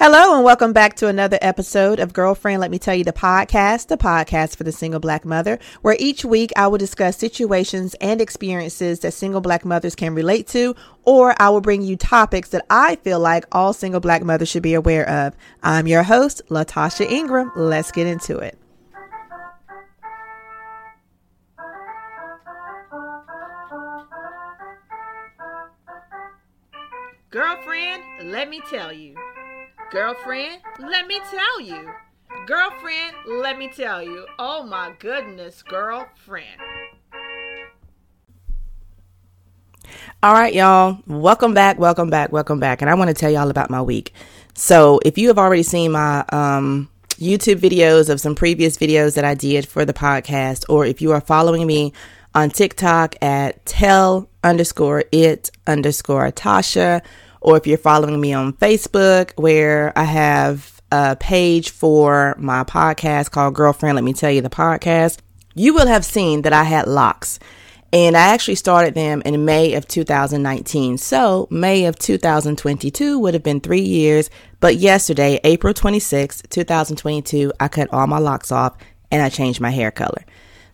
Hello, and welcome back to another episode of Girlfriend Let Me Tell You the podcast, the podcast for the single black mother, where each week I will discuss situations and experiences that single black mothers can relate to, or I will bring you topics that I feel like all single black mothers should be aware of. I'm your host, Latasha Ingram. Let's get into it. Girlfriend, let me tell you. Girlfriend, let me tell you. Girlfriend, let me tell you. Oh my goodness, girlfriend. All right, y'all. Welcome back, welcome back, welcome back. And I want to tell y'all about my week. So, if you have already seen my um, YouTube videos of some previous videos that I did for the podcast, or if you are following me on TikTok at tell underscore it underscore Tasha, or if you're following me on Facebook, where I have a page for my podcast called Girlfriend Let Me Tell You the Podcast, you will have seen that I had locks. And I actually started them in May of 2019. So, May of 2022 would have been three years. But yesterday, April 26, 2022, I cut all my locks off and I changed my hair color.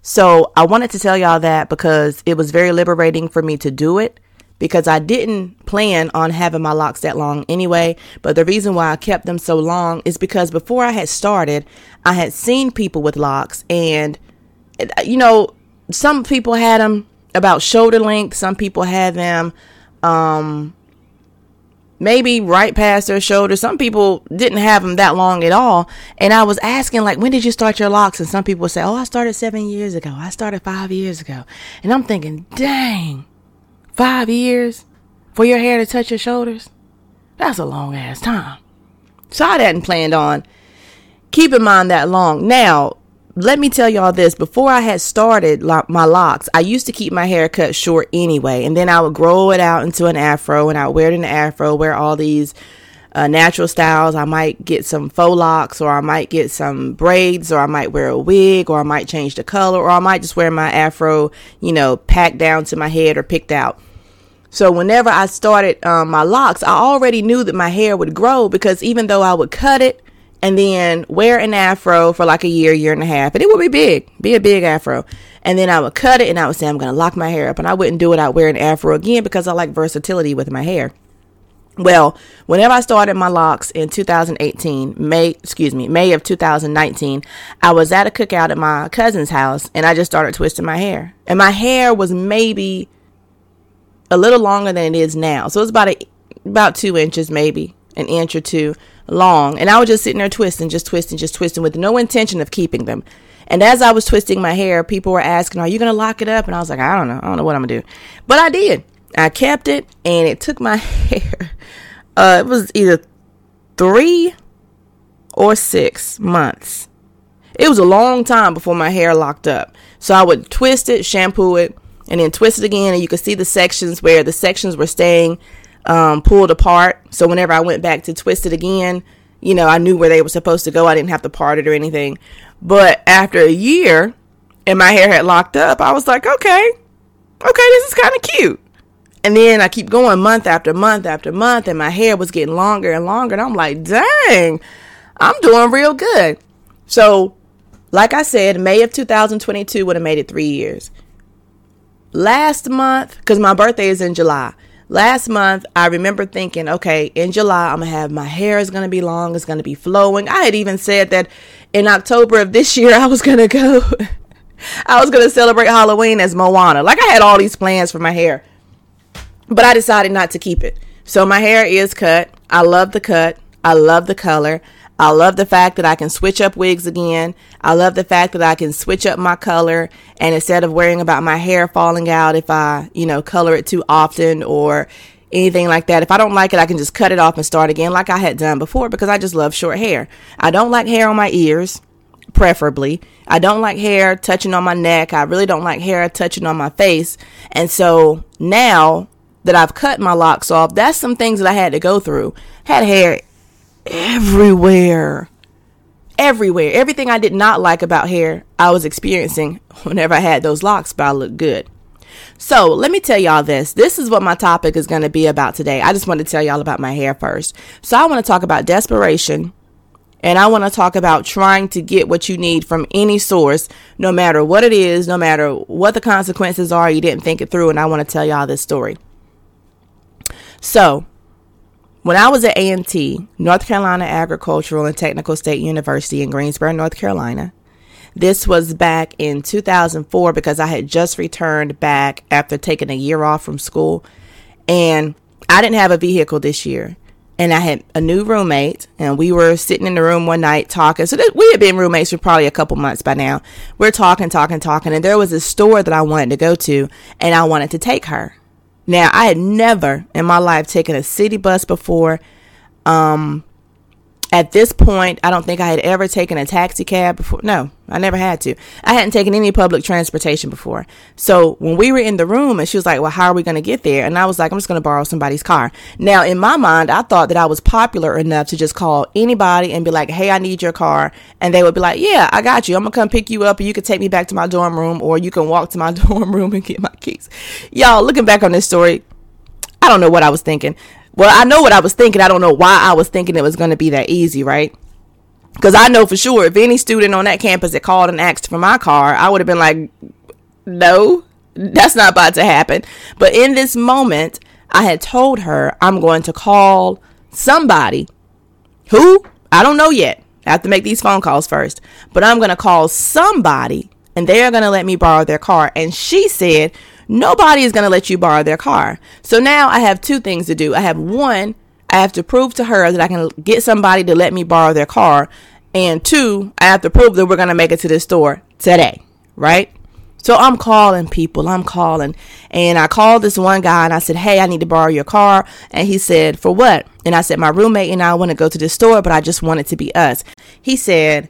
So, I wanted to tell y'all that because it was very liberating for me to do it because I didn't plan on having my locks that long anyway. But the reason why I kept them so long is because before I had started, I had seen people with locks, and you know, some people had them about shoulder length, some people had them um, maybe right past their shoulder. Some people didn't have them that long at all. And I was asking, like, when did you start your locks? And some people would say, oh, I started seven years ago. I started five years ago. And I'm thinking, dang Five years for your hair to touch your shoulders? That's a long ass time. So I hadn't planned on keeping mine that long. Now, let me tell y'all this before I had started my locks, I used to keep my hair cut short anyway, and then I would grow it out into an afro and I would wear it in an afro, wear all these uh, natural styles. I might get some faux locks, or I might get some braids, or I might wear a wig, or I might change the color, or I might just wear my afro, you know, packed down to my head or picked out. So whenever I started um, my locks, I already knew that my hair would grow because even though I would cut it and then wear an afro for like a year, year and a half, and it would be big, be a big afro. And then I would cut it and I would say, I'm going to lock my hair up. And I wouldn't do it out wearing afro again because I like versatility with my hair. Well, whenever I started my locks in 2018, May, excuse me, May of 2019, I was at a cookout at my cousin's house and I just started twisting my hair. And my hair was maybe a little longer than it is now. So it's about a, about two inches, maybe an inch or two long. And I was just sitting there twisting, just twisting, just twisting with no intention of keeping them. And as I was twisting my hair, people were asking, Are you going to lock it up? And I was like, I don't know. I don't know what I'm going to do. But I did. I kept it and it took my hair. Uh, it was either three or six months. It was a long time before my hair locked up. So I would twist it, shampoo it, and then twist it again. And you could see the sections where the sections were staying um, pulled apart. So whenever I went back to twist it again, you know, I knew where they were supposed to go. I didn't have to part it or anything. But after a year and my hair had locked up, I was like, okay, okay, this is kind of cute. And then I keep going month after month after month, and my hair was getting longer and longer. And I'm like, dang, I'm doing real good. So, like I said, May of 2022 would have made it three years. Last month, because my birthday is in July. Last month, I remember thinking, okay, in July, I'm to have my hair is to be long, it's to be flowing. I had even said that in October of this year, I was to go, I was to celebrate Halloween as Moana. Like I had all these plans for my hair. But I decided not to keep it. So my hair is cut. I love the cut. I love the color. I love the fact that I can switch up wigs again. I love the fact that I can switch up my color and instead of worrying about my hair falling out if I, you know, color it too often or anything like that. If I don't like it, I can just cut it off and start again like I had done before because I just love short hair. I don't like hair on my ears, preferably. I don't like hair touching on my neck. I really don't like hair touching on my face. And so now that I've cut my locks off, that's some things that I had to go through. Had hair everywhere. Everywhere. Everything I did not like about hair, I was experiencing whenever I had those locks, but I looked good. So let me tell y'all this. This is what my topic is going to be about today. I just want to tell y'all about my hair first. So I want to talk about desperation. And I want to talk about trying to get what you need from any source, no matter what it is, no matter what the consequences are, you didn't think it through. And I want to tell y'all this story. So, when I was at A&T, North Carolina Agricultural and Technical State University in Greensboro, North Carolina, this was back in 2004 because I had just returned back after taking a year off from school. And I didn't have a vehicle this year. And I had a new roommate, and we were sitting in the room one night talking. So we had been roommates for probably a couple months by now. We're talking, talking, talking. And there was a store that I wanted to go to, and I wanted to take her. Now, I had never in my life taken a city bus before. Um, at this point, I don't think I had ever taken a taxi cab before. No, I never had to. I hadn't taken any public transportation before. So when we were in the room and she was like, Well, how are we going to get there? And I was like, I'm just going to borrow somebody's car. Now, in my mind, I thought that I was popular enough to just call anybody and be like, Hey, I need your car. And they would be like, Yeah, I got you. I'm going to come pick you up and you can take me back to my dorm room or you can walk to my dorm room and get my keys. Y'all, looking back on this story, I don't know what I was thinking. Well, I know what I was thinking. I don't know why I was thinking it was going to be that easy, right? Because I know for sure if any student on that campus had called and asked for my car, I would have been like, no, that's not about to happen. But in this moment, I had told her I'm going to call somebody who I don't know yet. I have to make these phone calls first. But I'm going to call somebody and they're going to let me borrow their car. And she said, nobody is going to let you borrow their car. So now I have two things to do. I have one, I have to prove to her that I can get somebody to let me borrow their car. And two, I have to prove that we're going to make it to the store today, right? So I'm calling people, I'm calling. And I called this one guy and I said, Hey, I need to borrow your car. And he said, For what? And I said, My roommate and I want to go to the store, but I just want it to be us. He said,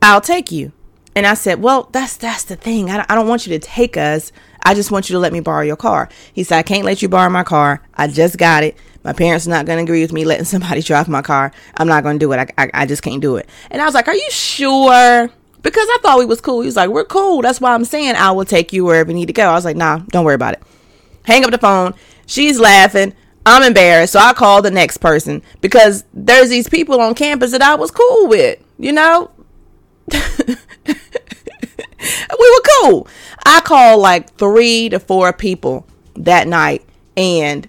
I'll take you. And I said, Well, that's that's the thing. I, I don't want you to take us. I just want you to let me borrow your car. He said, I can't let you borrow my car. I just got it. My parents are not going to agree with me letting somebody drive my car. I'm not going to do it. I, I, I just can't do it. And I was like, Are you sure? Because I thought we was cool. He was like, We're cool. That's why I'm saying I will take you wherever you need to go. I was like, Nah, don't worry about it. Hang up the phone. She's laughing. I'm embarrassed. So I call the next person because there's these people on campus that I was cool with, you know? we were cool. I called like three to four people that night and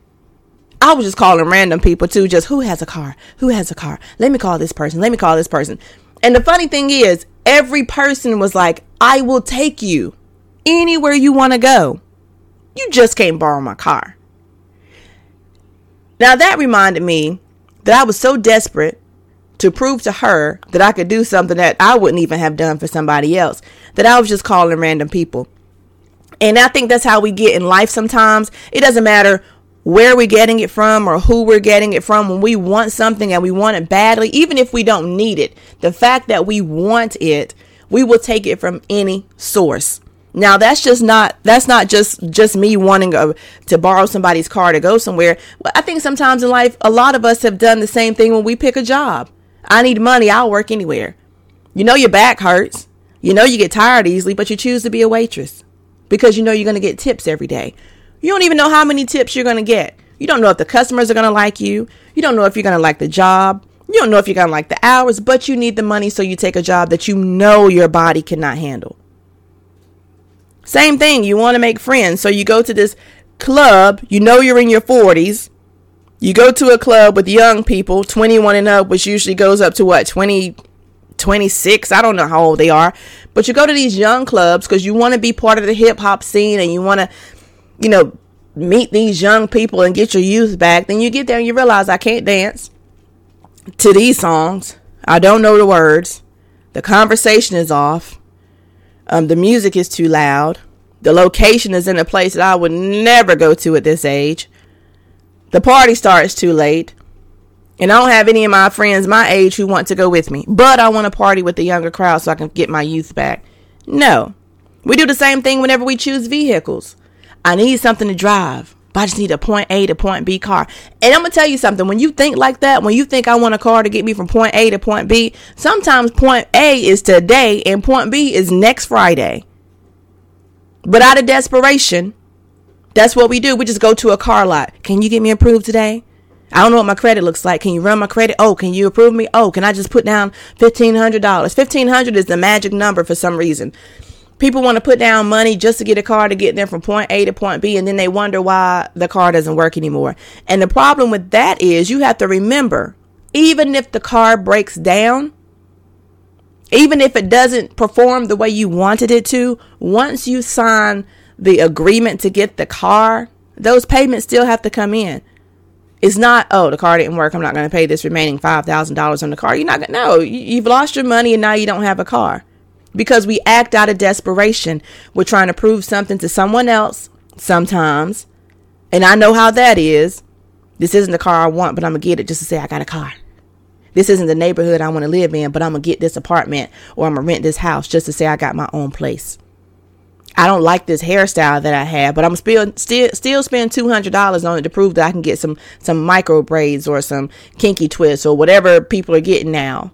I was just calling random people too, just who has a car? Who has a car? Let me call this person. Let me call this person. And the funny thing is, every person was like, I will take you anywhere you want to go. You just can't borrow my car. Now that reminded me that I was so desperate to prove to her that I could do something that I wouldn't even have done for somebody else, that I was just calling random people. And I think that's how we get in life sometimes. It doesn't matter where we're getting it from or who we're getting it from. When we want something and we want it badly, even if we don't need it, the fact that we want it, we will take it from any source. Now that's just not that's not just just me wanting a, to borrow somebody's car to go somewhere. I think sometimes in life a lot of us have done the same thing when we pick a job. I need money. I'll work anywhere. You know your back hurts. You know you get tired easily, but you choose to be a waitress because you know you're going to get tips every day. You don't even know how many tips you're going to get. You don't know if the customers are going to like you. You don't know if you're going to like the job. You don't know if you're going to like the hours, but you need the money so you take a job that you know your body cannot handle. Same thing, you want to make friends. So you go to this club, you know you're in your 40s, you go to a club with young people, 21 and up, which usually goes up to what, 20, 26? I don't know how old they are. But you go to these young clubs because you want to be part of the hip hop scene and you want to, you know, meet these young people and get your youth back. Then you get there and you realize I can't dance to these songs. I don't know the words. The conversation is off. Um, the music is too loud. The location is in a place that I would never go to at this age. The party starts too late. And I don't have any of my friends my age who want to go with me. But I want to party with the younger crowd so I can get my youth back. No. We do the same thing whenever we choose vehicles. I need something to drive. But I just need a point A to point B car. And I'm going to tell you something. When you think like that, when you think I want a car to get me from point A to point B, sometimes point A is today and point B is next Friday. But out of desperation, That's what we do. We just go to a car lot. Can you get me approved today? I don't know what my credit looks like. Can you run my credit? Oh, can you approve me? Oh, can I just put down fifteen hundred dollars? Fifteen hundred is the magic number for some reason. People want to put down money just to get a car to get them from point A to point B, and then they wonder why the car doesn't work anymore. And the problem with that is you have to remember, even if the car breaks down, even if it doesn't perform the way you wanted it to, once you sign the agreement to get the car, those payments still have to come in. It's not, oh, the car didn't work. I'm not going to pay this remaining $5,000 on the car. You're not going to, no, you've lost your money and now you don't have a car. Because we act out of desperation. We're trying to prove something to someone else sometimes. And I know how that is. This isn't the car I want, but I'm going to get it just to say I got a car. This isn't the neighborhood I want to live in, but I'm going to get this apartment or I'm going to rent this house just to say I got my own place. I don't like this hairstyle that I have, but I'm still still still spend two hundred dollars on it to prove that I can get some some micro braids or some kinky twists or whatever people are getting now.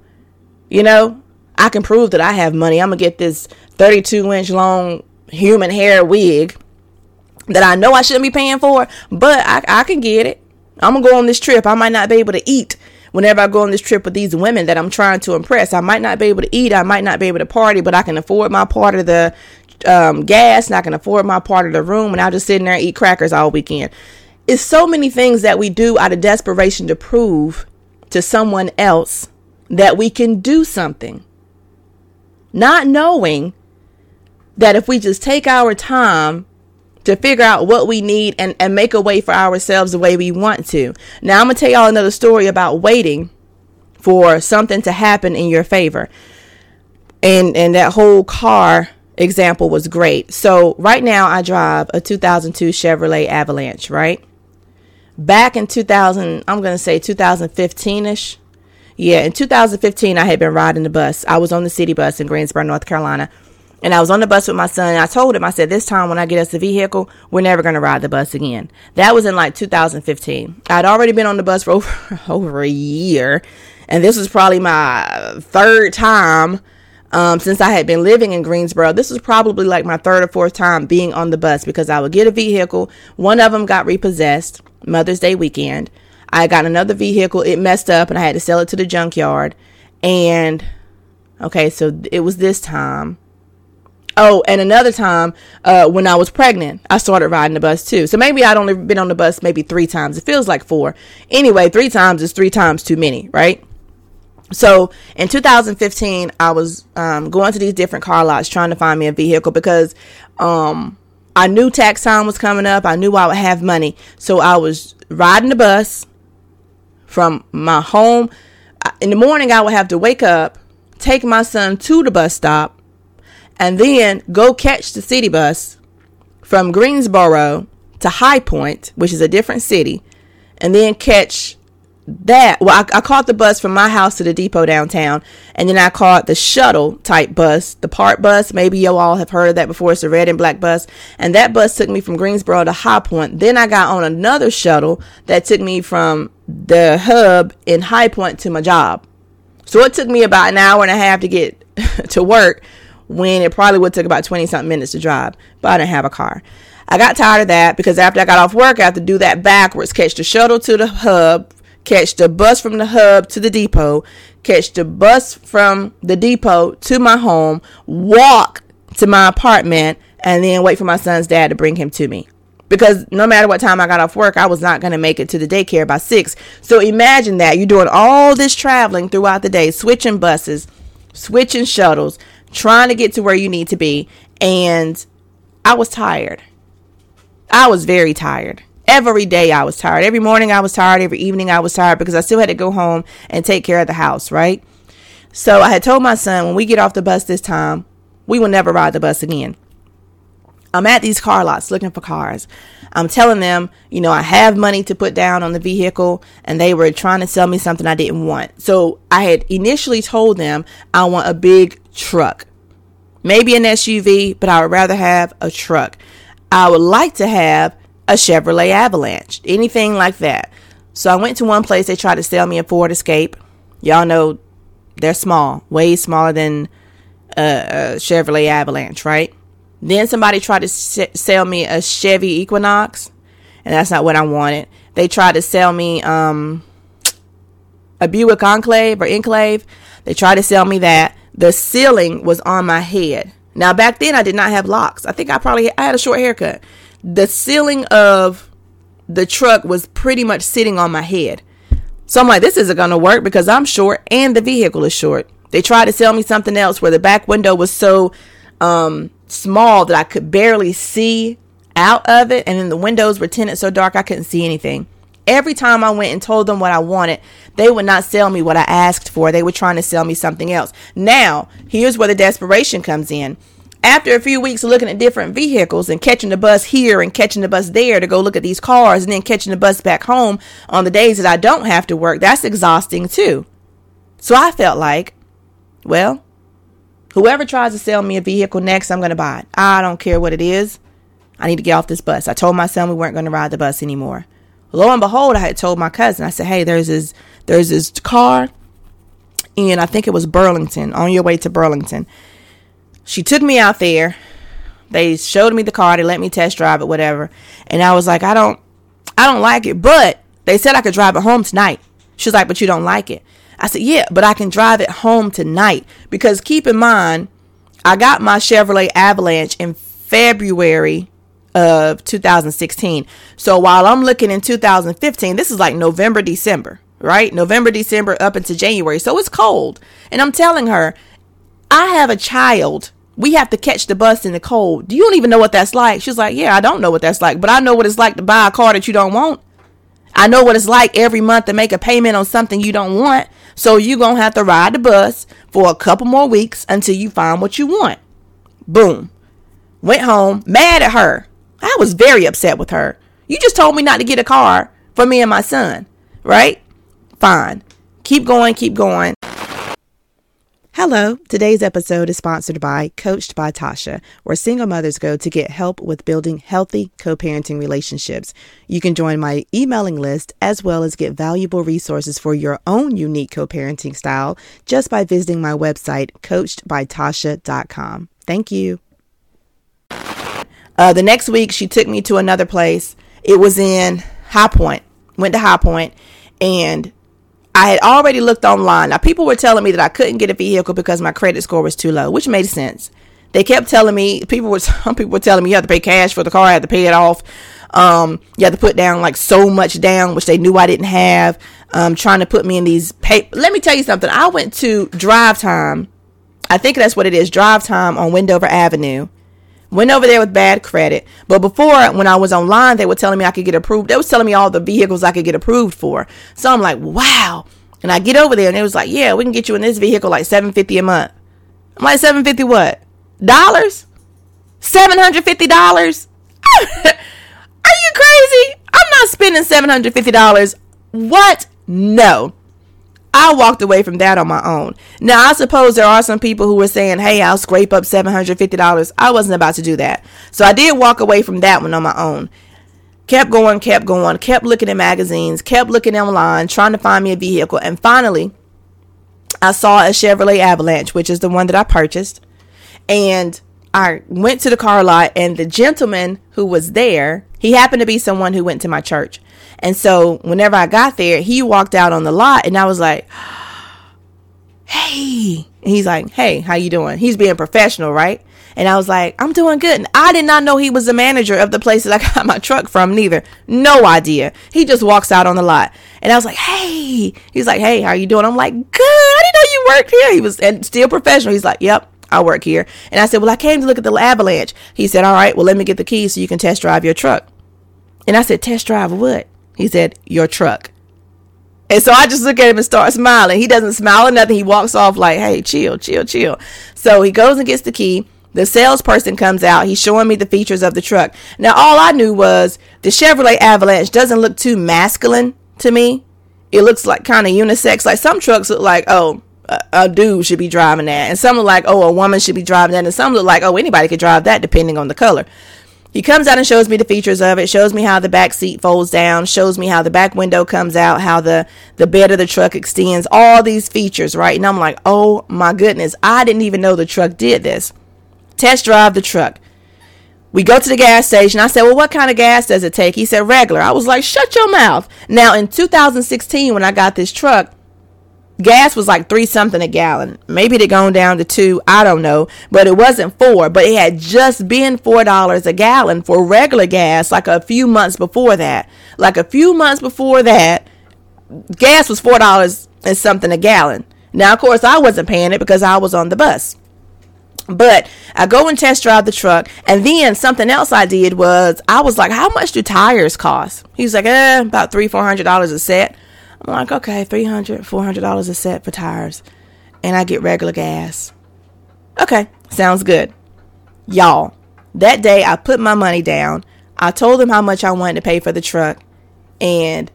You know, I can prove that I have money. I'm gonna get this 32 inch long human hair wig that I know I shouldn't be paying for, but I, I can get it. I'm gonna go on this trip. I might not be able to eat whenever I go on this trip with these women that I'm trying to impress. I might not be able to eat. I might not be able to party, but I can afford my part of the um, gas and I can afford my part of the room and I'll just sit in there and eat crackers all weekend. It's so many things that we do out of desperation to prove to someone else that we can do something. Not knowing that if we just take our time to figure out what we need and, and make a way for ourselves the way we want to. Now, I'm going to tell y'all another story about waiting for something to happen in your favor. And, and that whole car example was great. So right now I drive a 2002 Chevrolet Avalanche, right? Back in 2000, I'm going to say 2015ish. Yeah, in 2015 I had been riding the bus. I was on the city bus in Greensboro, North Carolina. And I was on the bus with my son. I told him, I said, this time when I get us a vehicle, we're never going to ride the bus again. That was in like 2015. I'd already been on the bus for over, over a year. And this was probably my third time um, since I had been living in Greensboro. This was probably like my third or fourth time being on the bus because I would get a vehicle. One of them got repossessed Mother's Day weekend. I got another vehicle. It messed up and I had to sell it to the junkyard. And okay, so it was this time. Oh, and another time uh, when I was pregnant, I started riding the bus too. So maybe I'd only been on the bus maybe three times. It feels like four. Anyway, three times is three times too many, right? So in 2015, I was um, going to these different car lots trying to find me a vehicle because um, I knew tax time was coming up. I knew I would have money. So I was riding the bus from my home. In the morning, I would have to wake up, take my son to the bus stop, and then go catch the city bus from Greensboro to High Point, which is a different city, and then catch that well I, I, caught the bus from my house to the depot downtown and then i caught the shuttle type bus the part bus. Maybe you all have heard of that before. It's a red and black bus. And that bus took me from greensboro to high point. Then i got on another shuttle that took me from the hub in high point to my job. So it took me about an hour and a half to get to work when it probably would take about 20 something minutes to drive but i didn't have a car. I got tired of that because after I got off work, I have to do that backwards, catch the shuttle to the hub catch the bus from the hub to the depot, catch the bus from the depot to my home, walk to my apartment, and then wait for my son's dad to bring him to me. Because no matter what time I got off work, I was not going to make it to the daycare by six. So imagine that you're doing all this traveling throughout the day, switching buses, switching shuttles, trying to get to where you need to be. And I was tired. I was very tired every day I was tired. Every morning I was tired. Every evening I was tired because I still had to go home and take care of the house, right? So I had told my son when we get off the bus this time, we will never ride the bus again. I'm at these car lots looking for cars. I'm telling them, you know, I have money to put down on the vehicle, and they were trying to sell me something I didn't want. So I had initially told them I want a big truck, maybe an SUV, but I would rather have a truck. I would like to have a Chevrolet Avalanche, anything like that. So I went to one place, they tried to sell me a Ford Escape. Y'all know they're small, way smaller than a, a Chevrolet Avalanche, right? Then somebody tried to sell me a Chevy Equinox, and that's not what I wanted. They tried to sell me um, a Buick Enclave or Enclave. They tried to sell me that. The ceiling was on my head. Now back then I did not have locks. I think I probably I had a short haircut. The ceiling of the truck was pretty much sitting on my head. So I'm like, this isn't gonna work because I'm short and the vehicle is short. They tried to sell me something else where the back window was so um, small that I could barely see out of it, and then the windows were tinted so dark I couldn't see anything. Every time I went and told them what I wanted, they would not sell me what I asked for. They were trying to sell me something else. Now, here's where the desperation comes in. After a few weeks of looking at different vehicles and catching the bus here and catching the bus there to go look at these cars and then catching the bus back home on the days that I don't have to work, that's exhausting too. So I felt like, well, whoever tries to sell me a vehicle next, I'm going to buy it. I don't care what it is. I need to get off this bus. I told my son we weren't going to ride the bus anymore. Lo and behold, I had told my cousin, I said, hey, there's this, there's this car and I think it was Burlington, on your way to Burlington. She took me out there. They showed me the car. They let me test drive it, whatever. And I was like, I don't, I don't like it. But they said I could drive it home tonight. She's like, but you don't like it. I said, yeah, but I can drive it home tonight. Because keep in mind, I got my Chevrolet Avalanche in February of 2016. So while I'm looking in 2015, this is like November, December, right? November, December up into January. So it's cold. And I'm telling her, I have a child. We have to catch the bus in the cold. Do you don't even know what that's like? She's like, Yeah, I don't know what that's like, but I know what it's like to buy a car that you don't want. I know what it's like every month to make a payment on something you don't want. So you're going to have to ride the bus for a couple more weeks until you find what you want. Boom. Went home, mad at her. I was very upset with her. You just told me not to get a car for me and my son, right? Fine. Keep going, keep going. Hello, today's episode is sponsored by Coached by Tasha, where single mothers go to get help with building healthy co parenting relationships. You can join my emailing list as well as get valuable resources for your own unique co parenting style just by visiting my website, coachedbytasha.com. Thank you. Uh, the next week, she took me to another place. It was in High Point. Went to High Point, and I had already looked online. Now, people were telling me that I couldn't get a vehicle because my credit score was too low, which made sense. They kept telling me people were some people were telling me you have to pay cash for the car, I had to pay it off. Um, you have to put down like so much down, which they knew I didn't have. Um, trying to put me in these pay. Let me tell you something. I went to Drive Time. I think that's what it is. Drive Time on Wendover Avenue. Went over there with bad credit. But before, when I was online, they were telling me I could get approved. They was telling me all the vehicles I could get approved for. So I'm like, wow. And I get over there and it was like, yeah, we can get you in this vehicle like 750 a month. I'm like, 750 what? Dollars? $750? Are you crazy? I'm not spending $750. What? No. I walked away from that on my own. Now, I suppose there are some people who were saying, hey, I'll scrape up $750. I wasn't about to do that. So I did walk away from that one on my own. Kept going, kept going, kept looking at magazines, kept looking online, trying to find me a vehicle. And finally, I saw a Chevrolet Avalanche, which is the one that I purchased. And I went to the car lot, and the gentleman who was there, he happened to be someone who went to my church. And so whenever I got there, he walked out on the lot and I was like, "Hey." And he's like, "Hey, how you doing?" He's being professional, right? And I was like, "I'm doing good." And I did not know he was the manager of the place that I got my truck from neither. No idea. He just walks out on the lot. And I was like, "Hey." He's like, "Hey, how you doing?" I'm like, "Good. I didn't know you worked here." He was and still professional. He's like, "Yep." I work here. And I said, Well, I came to look at the avalanche. He said, All right, well, let me get the keys so you can test drive your truck. And I said, Test drive what? He said, Your truck. And so I just look at him and start smiling. He doesn't smile or nothing. He walks off like, Hey, chill, chill, chill. So he goes and gets the key. The salesperson comes out. He's showing me the features of the truck. Now, all I knew was the Chevrolet Avalanche doesn't look too masculine to me. It looks like kind of unisex. Like some trucks look like, oh, a, dude should be driving that. And some look like, oh, a woman should be driving that. And some look like, oh, anybody could drive that depending on the color. He comes out and shows me the features of it, shows me how the back seat folds down, shows me how the back window comes out, how the, the bed of the truck extends, all these features, right? And I'm like, oh my goodness, I didn't even know the truck did this. Test drive the truck. We go to the gas station. I said, Well, what kind of gas does it take? He said, Regular. I was like, Shut your mouth. Now, in 2016, when I got this truck, gas was like three something a gallon. Maybe it gone down to two. I don't know. But it wasn't four. But it had just been four dollars a gallon for regular gas like a few months before that. Like a few months before that, gas was four dollars and something a gallon. Now, of course, I wasn't paying it because I was on the bus. But I go and test drive the truck, and then something else I did was I was like, "How much do tires cost?" He was like, "Eh, about three, four hundred dollars a set." I'm like, "Okay, three hundred, four hundred dollars a set for tires, and I get regular gas." Okay, sounds good, y'all. That day, I put my money down. I told them how much I wanted to pay for the truck, and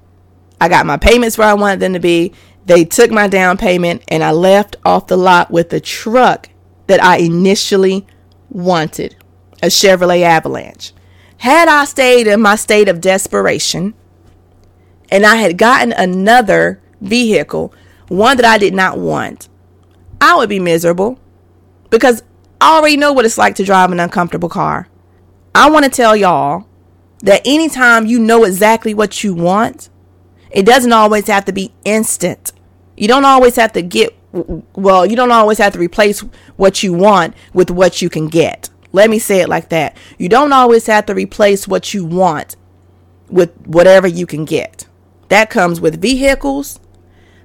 I got my payments where I wanted them to be. They took my down payment, and I left off the lot with the truck that I initially wanted a Chevrolet Avalanche. Had I stayed in my state of desperation and I had gotten another vehicle, one that I did not want, I would be miserable because I already know what it's like to drive an uncomfortable car. I want to tell y'all that anytime you know exactly what you want, it doesn't always have to be instant. You don't always have to get well, you don't always have to replace what you want with what you can get. Let me say it like that. You don't always have to replace what you want with whatever you can get. That comes with vehicles,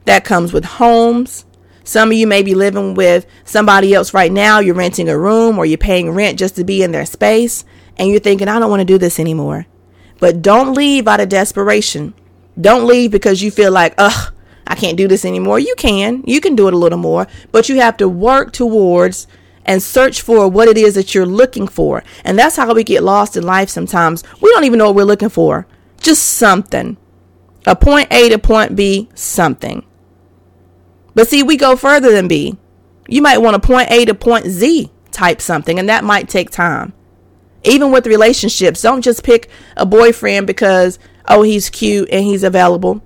that comes with homes. Some of you may be living with somebody else right now. You're renting a room or you're paying rent just to be in their space, and you're thinking, I don't want to do this anymore. But don't leave out of desperation. Don't leave because you feel like, ugh, I can't do this anymore. You can. You can do it a little more, but you have to work towards and search for what it is that you're looking for. And that's how we get lost in life sometimes. We don't even know what we're looking for. Just something. A point A to point B, something. But see, we go further than B. You might want a point A to point Z type something, and that might take time. Even with relationships, don't just pick a boyfriend because, oh, he's cute and he's available.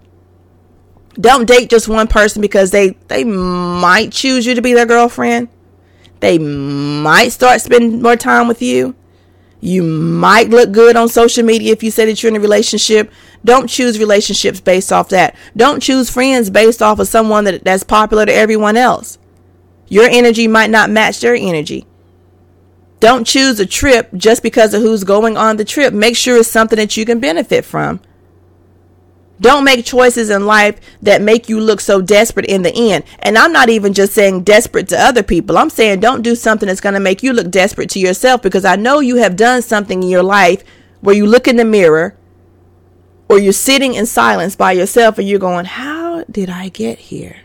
Don't date just one person because they they might choose you to be their girlfriend. They might start spending more time with you. You might look good on social media if you say that you're in a relationship. Don't choose relationships based off that. Don't choose friends based off of someone that, that's popular to everyone else. Your energy might not match their energy. Don't choose a trip just because of who's going on the trip. Make sure it's something that you can benefit from. Don't make choices in life that make you look so desperate in the end. And I'm not even just saying desperate to other people. I'm saying don't do something that's going to make you look desperate to yourself because I know you have done something in your life where you look in the mirror or you're sitting in silence by yourself and you're going, How did I get here?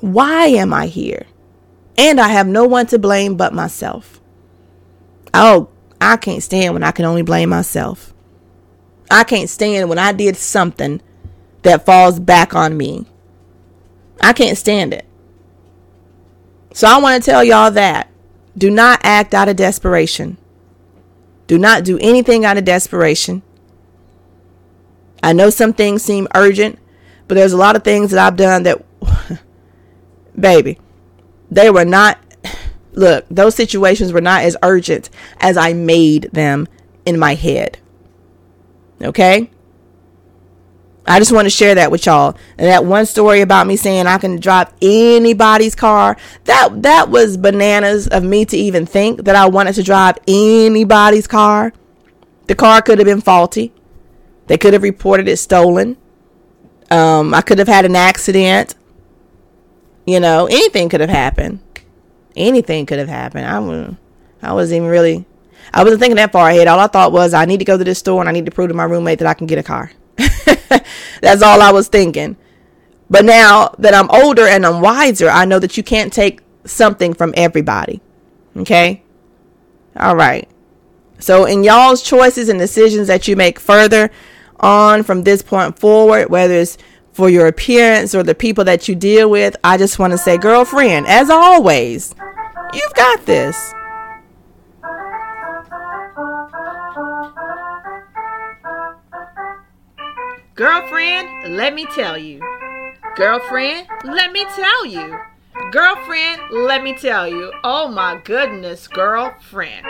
Why am I here? And I have no one to blame but myself. Oh, I can't stand when I can only blame myself. I can't stand when I did something that falls back on me. I can't stand it. So I want to tell y'all that. Do not act out of desperation. Do not do anything out of desperation. I know some things seem urgent, but there's a lot of things that I've done that, baby, they were not, look, those situations were not as urgent as I made them in my head. Okay? I just want to share that with y'all. And that one story about me saying I can drive anybody's car, that that was bananas of me to even think that I wanted to drive anybody's car. The car could have been faulty. They could have reported it stolen. Um, I could have had an accident. You know, anything could have happened. Anything could have happened. I I wasn't even really I wasn't thinking that far ahead. All I thought was I need to go to this store and I need to prove to my roommate that I can get a car. That's all I was thinking. But now that I'm older and I'm wiser, I know that you can't take something from everybody. Okay? All right. So, in y'all's choices and decisions that you make further on from this point forward, whether it's for your appearance or the people that you deal with, I just want to say, girlfriend, as always, you've got this. Girlfriend, let me tell you. Girlfriend, let me tell you. Girlfriend, let me tell you. Oh my goodness, girlfriend.